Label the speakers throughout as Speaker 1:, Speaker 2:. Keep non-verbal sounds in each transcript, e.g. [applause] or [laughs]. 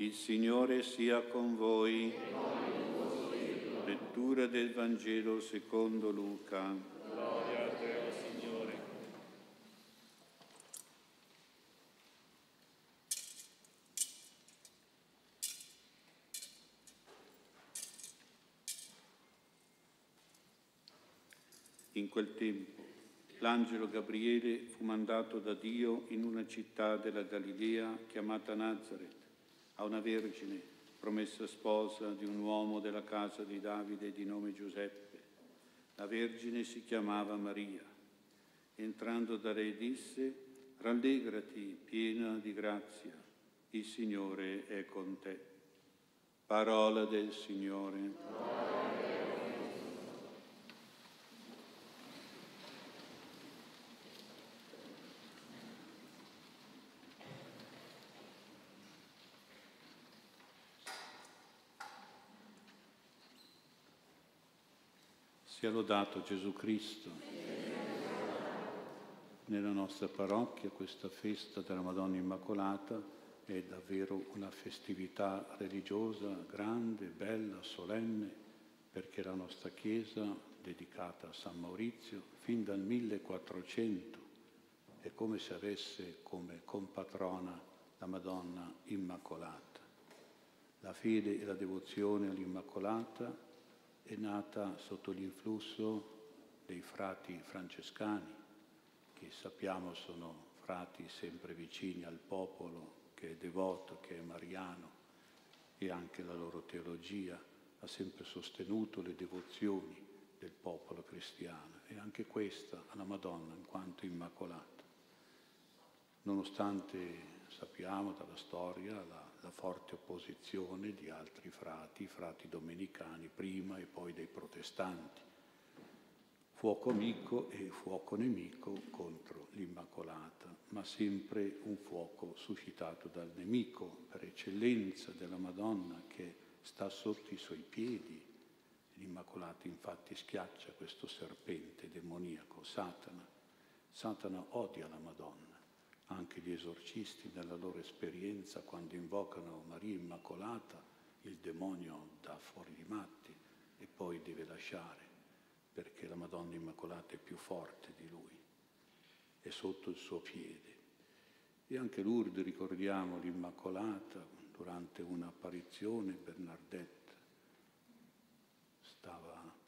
Speaker 1: Il Signore sia con voi. Lettura del Vangelo secondo Luca.
Speaker 2: Gloria a te, Signore.
Speaker 1: In quel tempo l'angelo Gabriele fu mandato da Dio in una città della Galilea chiamata Nazareth a una vergine promessa sposa di un uomo della casa di Davide di nome Giuseppe. La vergine si chiamava Maria. Entrando da lei disse, rallegrati piena di grazia, il Signore è con te. Parola del Signore. Sia lodato Gesù Cristo. Nella nostra parrocchia questa festa della Madonna Immacolata è davvero una festività religiosa grande, bella, solenne, perché la nostra Chiesa, dedicata a San Maurizio, fin dal 1400 è come se avesse come compatrona la Madonna Immacolata. La fede e la devozione all'Immacolata è nata sotto l'influsso dei frati francescani, che sappiamo sono frati sempre vicini al popolo, che è devoto, che è mariano, e anche la loro teologia ha sempre sostenuto le devozioni del popolo cristiano e anche questa alla Madonna in quanto immacolata. Nonostante sappiamo dalla storia la la forte opposizione di altri frati, frati domenicani prima e poi dei protestanti. Fuoco amico e fuoco nemico contro l'Immacolata, ma sempre un fuoco suscitato dal nemico per eccellenza della Madonna che sta sotto i suoi piedi. L'Immacolata infatti schiaccia questo serpente demoniaco, Satana. Satana odia la Madonna anche gli esorcisti nella loro esperienza quando invocano Maria Immacolata, il demonio dà fuori i matti e poi deve lasciare perché la Madonna Immacolata è più forte di lui, è sotto il suo piede. E anche Lourdes ricordiamo l'Immacolata durante un'apparizione, Bernadette stava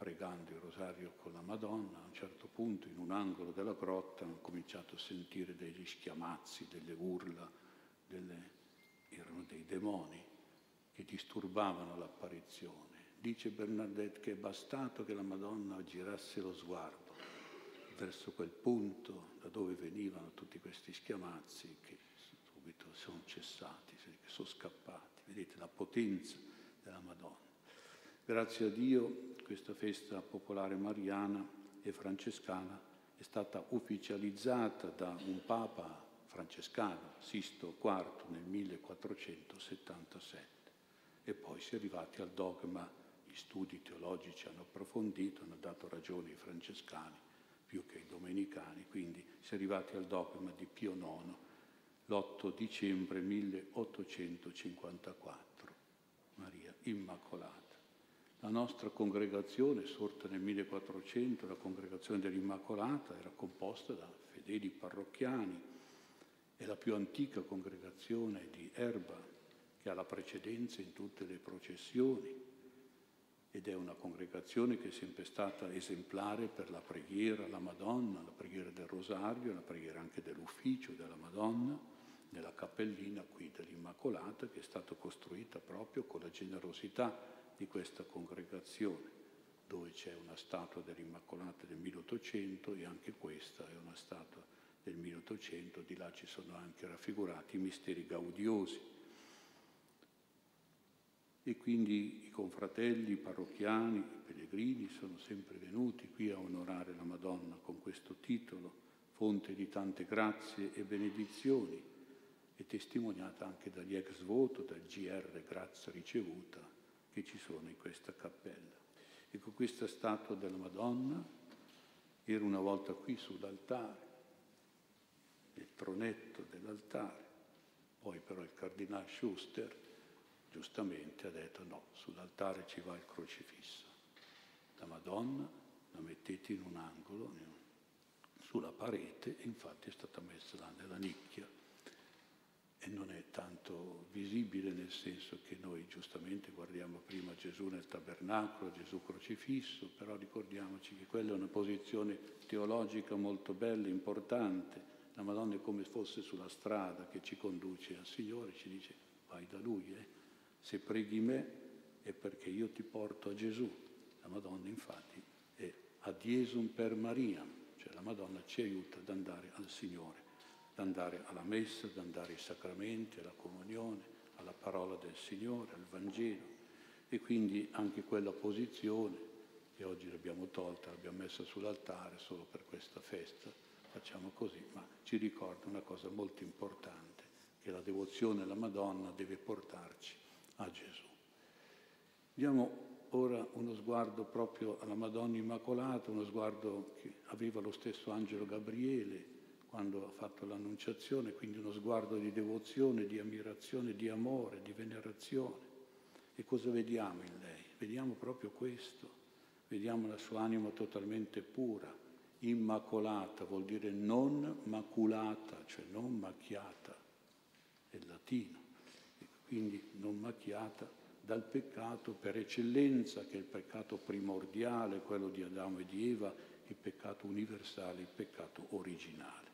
Speaker 1: pregando il rosario con la Madonna, a un certo punto in un angolo della grotta ho cominciato a sentire degli schiamazzi, delle urla, delle... erano dei demoni che disturbavano l'apparizione. Dice Bernadette che è bastato che la Madonna girasse lo sguardo verso quel punto da dove venivano tutti questi schiamazzi che subito sono cessati, sono scappati. Vedete la potenza della Madonna. Grazie a Dio questa festa popolare mariana e francescana è stata ufficializzata da un papa francescano, Sisto IV, nel 1477 e poi si è arrivati al dogma, gli studi teologici hanno approfondito, hanno dato ragione ai francescani più che ai domenicani, quindi si è arrivati al dogma di Pio IX l'8 dicembre 1854, Maria Immacolata. La nostra congregazione, sorta nel 1400, la congregazione dell'Immacolata, era composta da fedeli parrocchiani, è la più antica congregazione di Erba che ha la precedenza in tutte le processioni ed è una congregazione che è sempre stata esemplare per la preghiera alla Madonna, la preghiera del Rosario, la preghiera anche dell'ufficio della Madonna, nella cappellina qui dell'Immacolata che è stata costruita proprio con la generosità di questa congregazione, dove c'è una statua dell'Immacolata del 1800 e anche questa è una statua del 1800, di là ci sono anche raffigurati i misteri gaudiosi. E quindi i confratelli, i parrocchiani, i pellegrini sono sempre venuti qui a onorare la Madonna con questo titolo, fonte di tante grazie e benedizioni, e testimoniata anche dagli ex voto, dal GR Grazia ricevuta, che ci sono in questa cappella. Ecco, questa statua della Madonna era una volta qui sull'altare, nel tronetto dell'altare, poi però il cardinale Schuster giustamente ha detto no, sull'altare ci va il crocifisso. La Madonna la mettete in un angolo, sulla parete, infatti è stata messa là nella nicchia e non è tanto visibile nel senso che noi giustamente guardiamo prima Gesù nel tabernacolo, Gesù crocifisso, però ricordiamoci che quella è una posizione teologica molto bella, importante. La Madonna è come fosse sulla strada che ci conduce al Signore, ci dice vai da Lui, eh? se preghi me è perché io ti porto a Gesù. La Madonna infatti è ad Iesum per Maria, cioè la Madonna ci aiuta ad andare al Signore andare alla messa, ad andare ai sacramenti, alla comunione, alla parola del Signore, al Vangelo. E quindi anche quella posizione che oggi l'abbiamo tolta, l'abbiamo messa sull'altare solo per questa festa, facciamo così, ma ci ricorda una cosa molto importante, che la devozione alla Madonna deve portarci a Gesù. Diamo ora uno sguardo proprio alla Madonna Immacolata, uno sguardo che aveva lo stesso angelo Gabriele, quando ha fatto l'annunciazione, quindi uno sguardo di devozione, di ammirazione, di amore, di venerazione. E cosa vediamo in lei? Vediamo proprio questo, vediamo la sua anima totalmente pura, immacolata, vuol dire non maculata, cioè non macchiata, è latino, e quindi non macchiata dal peccato per eccellenza, che è il peccato primordiale, quello di Adamo e di Eva, il peccato universale, il peccato originale.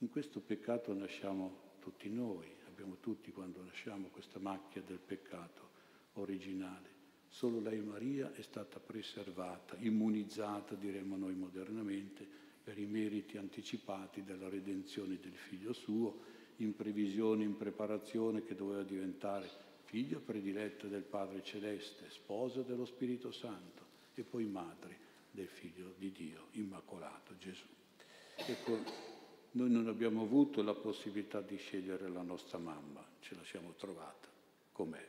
Speaker 1: In questo peccato nasciamo tutti noi, abbiamo tutti quando nasciamo questa macchia del peccato originale. Solo lei Maria è stata preservata, immunizzata, diremmo noi modernamente, per i meriti anticipati della redenzione del figlio suo, in previsione, in preparazione che doveva diventare figlia prediletta del Padre Celeste, sposa dello Spirito Santo e poi madre del figlio di Dio, immacolato Gesù. Ecco, noi non abbiamo avuto la possibilità di scegliere la nostra mamma, ce la siamo trovata com'è.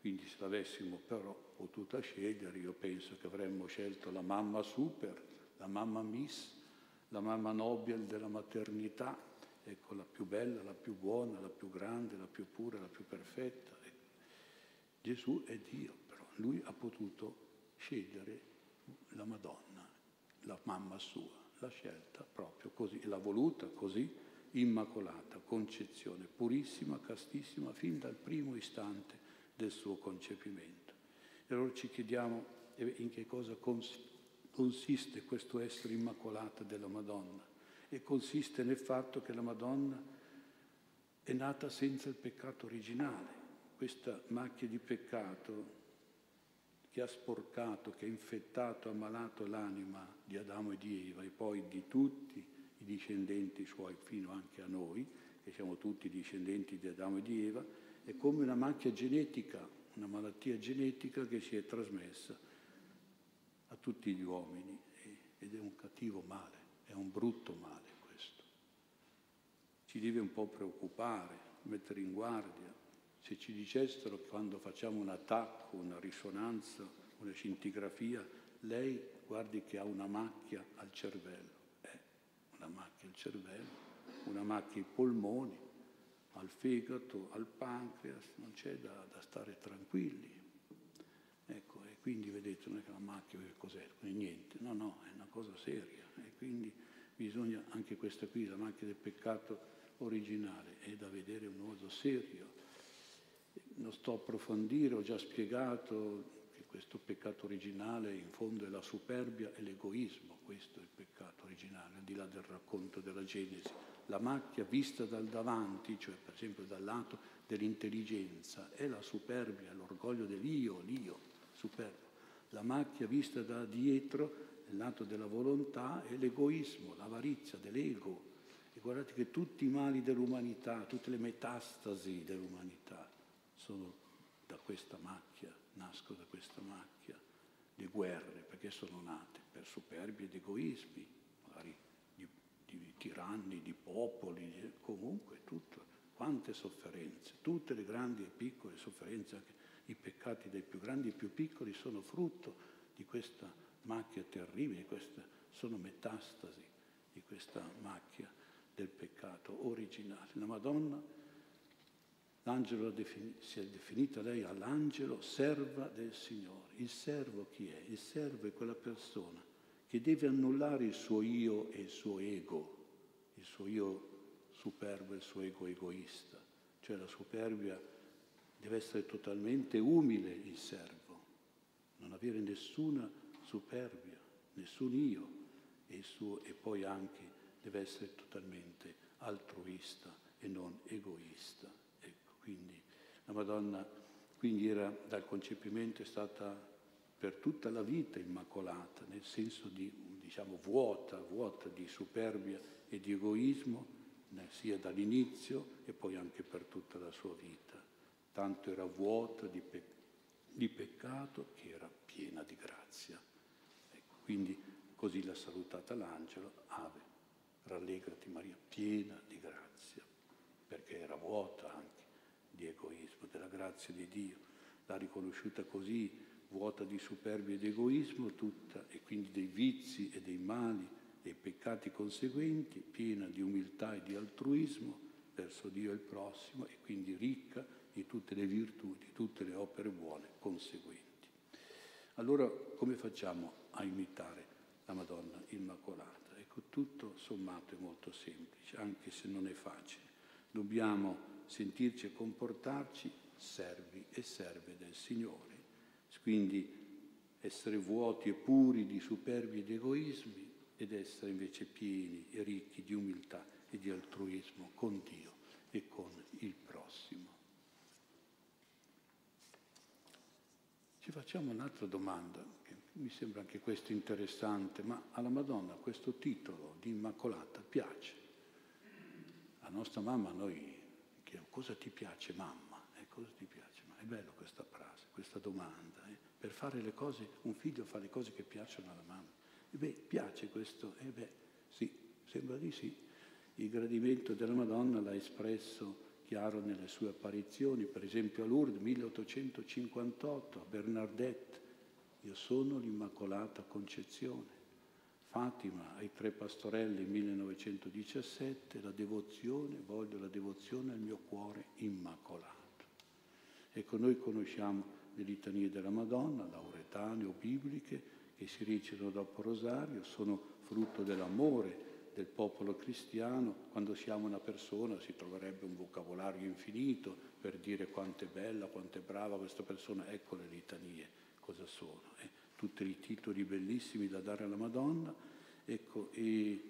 Speaker 1: Quindi se l'avessimo però potuta scegliere, io penso che avremmo scelto la mamma super, la mamma miss, la mamma nobile della maternità, ecco la più bella, la più buona, la più grande, la più pura, la più perfetta. Gesù è Dio, però lui ha potuto scegliere la Madonna, la mamma sua l'ha scelta proprio così, l'ha voluta così, immacolata, concezione, purissima, castissima, fin dal primo istante del suo concepimento. E allora ci chiediamo eh, in che cosa consiste questo essere immacolata della Madonna. E consiste nel fatto che la Madonna è nata senza il peccato originale. Questa macchia di peccato che ha sporcato, che ha infettato, ammalato l'anima di Adamo e di Eva e poi di tutti i discendenti suoi fino anche a noi, che siamo tutti discendenti di Adamo e di Eva, è come una macchia genetica, una malattia genetica che si è trasmessa a tutti gli uomini ed è un cattivo male, è un brutto male questo. Ci deve un po' preoccupare, mettere in guardia, se ci dicessero che quando facciamo un attacco, una risonanza, una scintigrafia, lei guardi che ha una macchia al cervello, eh, una macchia al cervello, una macchia ai polmoni, al fegato, al pancreas, non c'è da, da stare tranquilli. Ecco, e quindi vedete, non è che la macchia cos'è, niente, no, no, è una cosa seria. E quindi bisogna anche questa qui, la macchia del peccato originale, è da vedere in modo serio non sto a approfondire, ho già spiegato che questo peccato originale in fondo è la superbia e l'egoismo, questo è il peccato originale, al di là del racconto della Genesi. La macchia vista dal davanti, cioè per esempio dal lato dell'intelligenza, è la superbia, l'orgoglio dell'io, l'io, superbo. La macchia vista da dietro, nel lato della volontà, è l'egoismo, l'avarizia dell'ego. E guardate che tutti i mali dell'umanità, tutte le metastasi dell'umanità, sono da questa macchia, nascono da questa macchia di guerre, perché sono nate per superbi ed egoismi, magari di, di tiranni, di popoli, comunque tutto, quante sofferenze, tutte le grandi e piccole sofferenze, anche i peccati dei più grandi e più piccoli sono frutto di questa macchia terribile, questa, sono metastasi di questa macchia del peccato originale. La Madonna L'angelo si è definita lei all'angelo serva del Signore. Il servo chi è? Il servo è quella persona che deve annullare il suo io e il suo ego, il suo io superbo e il suo ego egoista. Cioè la superbia deve essere totalmente umile il servo, non avere nessuna superbia, nessun io e, suo, e poi anche deve essere totalmente altruista e non egoista. Quindi la Madonna quindi era dal concepimento è stata per tutta la vita immacolata, nel senso di diciamo vuota, vuota di superbia e di egoismo, sia dall'inizio e poi anche per tutta la sua vita. Tanto era vuota di, pe- di peccato che era piena di grazia. Ecco, quindi così l'ha salutata l'angelo, Ave, rallegrati Maria, piena di grazia, perché era vuota anche di egoismo, della grazia di Dio. L'ha riconosciuta così, vuota di superbia ed egoismo tutta, e quindi dei vizi e dei mali, dei peccati conseguenti, piena di umiltà e di altruismo verso Dio e il prossimo, e quindi ricca di tutte le virtù, di tutte le opere buone conseguenti. Allora come facciamo a imitare la Madonna Immacolata? Ecco, tutto sommato è molto semplice, anche se non è facile. Dobbiamo sentirci e comportarci servi e serve del Signore, quindi essere vuoti e puri di superbi ed egoismi ed essere invece pieni e ricchi di umiltà e di altruismo con Dio e con il prossimo. Ci facciamo un'altra domanda, che mi sembra anche questo interessante, ma alla Madonna questo titolo di Immacolata piace. La nostra mamma noi chiediamo cosa ti piace mamma? Eh, cosa ti piace? Ma è bella questa frase, questa domanda. Eh? Per fare le cose, un figlio fa le cose che piacciono alla mamma. E beh, piace questo? E beh, sì, sembra di sì. Il gradimento della Madonna l'ha espresso chiaro nelle sue apparizioni, per esempio a Lourdes 1858, a Bernardette, io sono l'Immacolata Concezione. Fatima ai tre pastorelli 1917, la devozione, voglio la devozione al mio cuore immacolato. Ecco, noi conosciamo le litanie della Madonna, lauretane o bibliche, che si ricevono dopo Rosario, sono frutto dell'amore del popolo cristiano, quando siamo una persona si troverebbe un vocabolario infinito per dire quanto è bella, quanto è brava questa persona, ecco le litanie, cosa sono. Eh? Tutti i titoli bellissimi da dare alla Madonna, ecco, e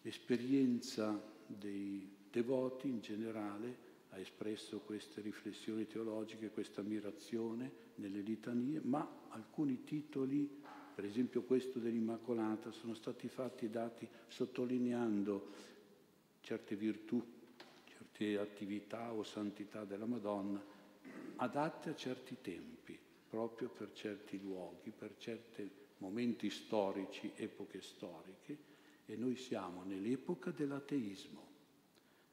Speaker 1: l'esperienza dei devoti in generale ha espresso queste riflessioni teologiche, questa ammirazione nelle litanie, ma alcuni titoli per esempio questo dell'Immacolata, sono stati fatti dati sottolineando certe virtù, certe attività o santità della Madonna, adatte a certi tempi, proprio per certi luoghi, per certi momenti storici, epoche storiche, e noi siamo nell'epoca dell'ateismo,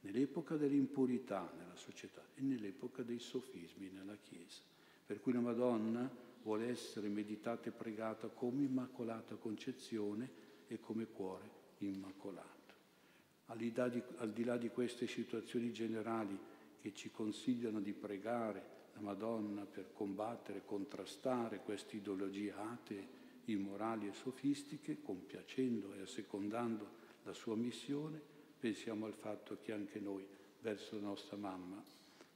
Speaker 1: nell'epoca dell'impurità nella società e nell'epoca dei sofismi nella Chiesa. Per cui la Madonna vuole essere meditata e pregata come Immacolata Concezione e come cuore immacolato. Al di, là di queste situazioni generali che ci consigliano di pregare la Madonna per combattere, contrastare queste ideologie atee, immorali e sofistiche, compiacendo e assecondando la sua missione, pensiamo al fatto che anche noi, verso la nostra mamma,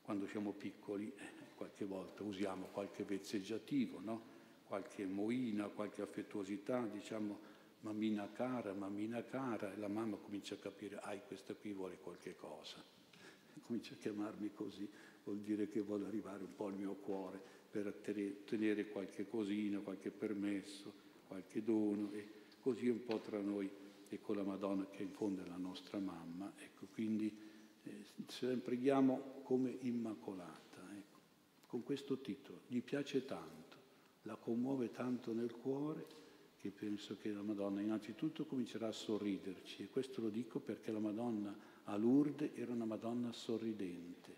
Speaker 1: quando siamo piccoli, qualche volta usiamo qualche vezzeggiativo, no? qualche moina, qualche affettuosità, diciamo mammina cara, mammina cara, e la mamma comincia a capire, ah, questa qui vuole qualche cosa. [laughs] Comincia a chiamarmi così, vuol dire che vuole arrivare un po' al mio cuore per ottenere qualche cosina, qualche permesso, qualche dono, e così un po' tra noi e con la Madonna che in fondo è la nostra mamma. Ecco, quindi eh, preghiamo come immacolata con questo titolo. Gli piace tanto, la commuove tanto nel cuore che penso che la Madonna innanzitutto comincerà a sorriderci e questo lo dico perché la Madonna a Lourdes era una Madonna sorridente,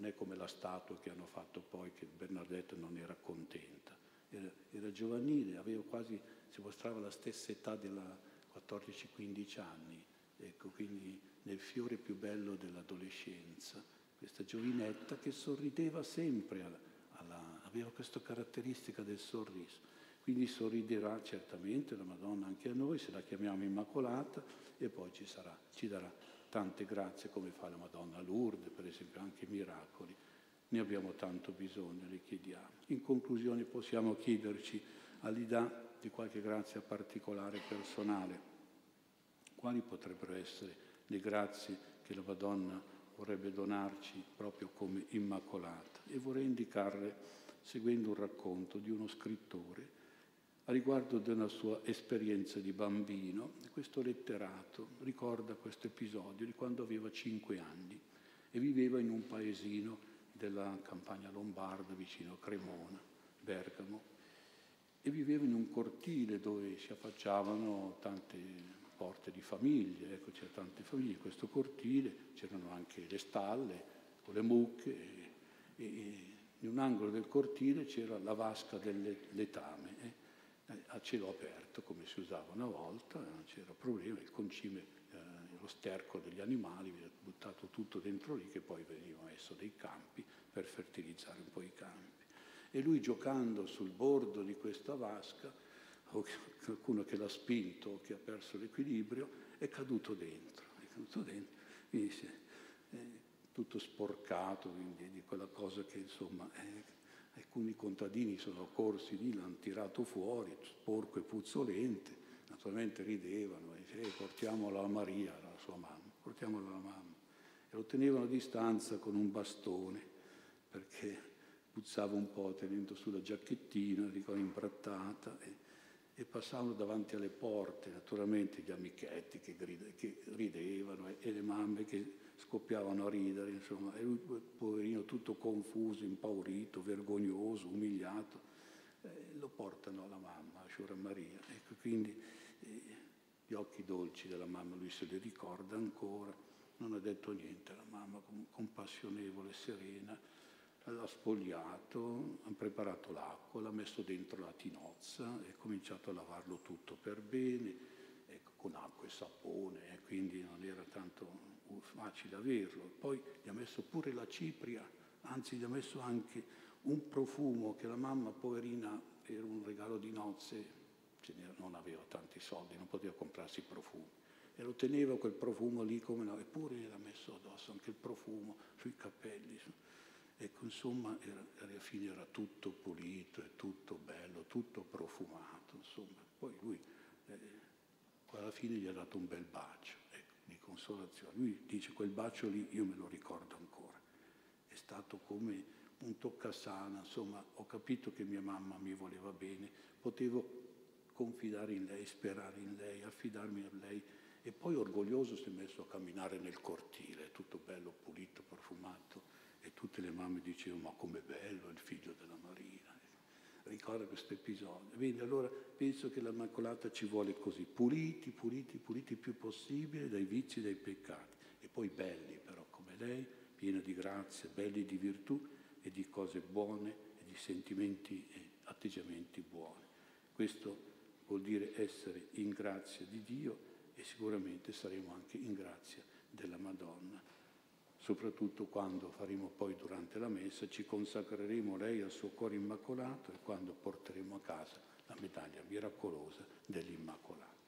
Speaker 1: non è come la statua che hanno fatto poi che Bernadette non era contenta, era, era giovanile, aveva quasi, si mostrava la stessa età della 14-15 anni, ecco, quindi nel fiore più bello dell'adolescenza questa giovinetta che sorrideva sempre, alla, alla, aveva questa caratteristica del sorriso. Quindi sorriderà certamente la Madonna anche a noi se la chiamiamo Immacolata e poi ci, sarà, ci darà tante grazie come fa la Madonna Lourdes, per esempio anche miracoli. Ne abbiamo tanto bisogno, le chiediamo. In conclusione possiamo chiederci all'Idà di qualche grazia particolare personale. Quali potrebbero essere le grazie che la Madonna vorrebbe donarci proprio come Immacolata? E vorrei indicarle seguendo un racconto di uno scrittore a riguardo della sua esperienza di bambino. Questo letterato ricorda questo episodio di quando aveva cinque anni e viveva in un paesino della campagna lombarda vicino a Cremona, Bergamo, e viveva in un cortile dove si affacciavano tante porte di famiglie, ecco c'erano tante famiglie in questo cortile, c'erano anche le stalle con le mucche e, e in un angolo del cortile c'era la vasca del letame. Eh a cielo aperto come si usava una volta, non c'era problema, il concime, eh, lo sterco degli animali, viene buttato tutto dentro lì che poi veniva messo dei campi per fertilizzare un po' i campi. E lui giocando sul bordo di questa vasca, o qualcuno che l'ha spinto o che ha perso l'equilibrio, è caduto dentro, è caduto dentro, quindi si è, tutto sporcato, quindi di quella cosa che insomma... È, Alcuni contadini sono corsi lì, l'hanno tirato fuori, sporco e puzzolente, naturalmente ridevano, e dicevano, eh, portiamolo alla Maria, alla sua mamma, portiamolo alla mamma. E lo tenevano a distanza con un bastone, perché puzzava un po' tenendo sulla giacchettina, dico imbrattata, e, e, passavano davanti alle porte, naturalmente gli amichetti che, gride, che ridevano e, e le mamme che scoppiavano a ridere, insomma, e lui, poverino, tutto confuso, impaurito, vergognoso, umiliato, eh, lo portano alla mamma, a Sciura Maria. Ecco, quindi eh, gli occhi dolci della mamma, lui se li ricorda ancora, non ha detto niente alla mamma, compassionevole, serena, l'ha spogliato, ha preparato l'acqua, l'ha messo dentro la tinozza e ha cominciato a lavarlo tutto per bene, ecco, con acqua e sapone, eh, quindi non era tanto facile averlo. Poi gli ha messo pure la cipria, anzi gli ha messo anche un profumo che la mamma poverina era un regalo di nozze, non aveva tanti soldi, non poteva comprarsi profumi. E lo teneva quel profumo lì come no, eppure gli ha messo addosso anche il profumo sui capelli. Ecco, insomma, era, alla fine era tutto pulito e tutto bello, tutto profumato, insomma. Poi lui eh, alla fine gli ha dato un bel bacio di consolazione. Lui dice quel bacio lì io me lo ricordo ancora. È stato come un toccasana, insomma, ho capito che mia mamma mi voleva bene, potevo confidare in lei, sperare in lei, affidarmi a lei e poi orgoglioso si è messo a camminare nel cortile, tutto bello, pulito, profumato e tutte le mamme dicevano ma com'è bello il figlio della Marina ricorda questo episodio. Quindi allora penso che l'Immacolata ci vuole così, puliti, puliti, puliti il più possibile dai vizi dai peccati, e poi belli però come lei, piena di grazia, belli di virtù e di cose buone e di sentimenti e atteggiamenti buoni. Questo vuol dire essere in grazia di Dio e sicuramente saremo anche in grazia della Madonna soprattutto quando faremo poi durante la messa, ci consacreremo lei al suo cuore immacolato e quando porteremo a casa la medaglia miracolosa dell'Immacolato.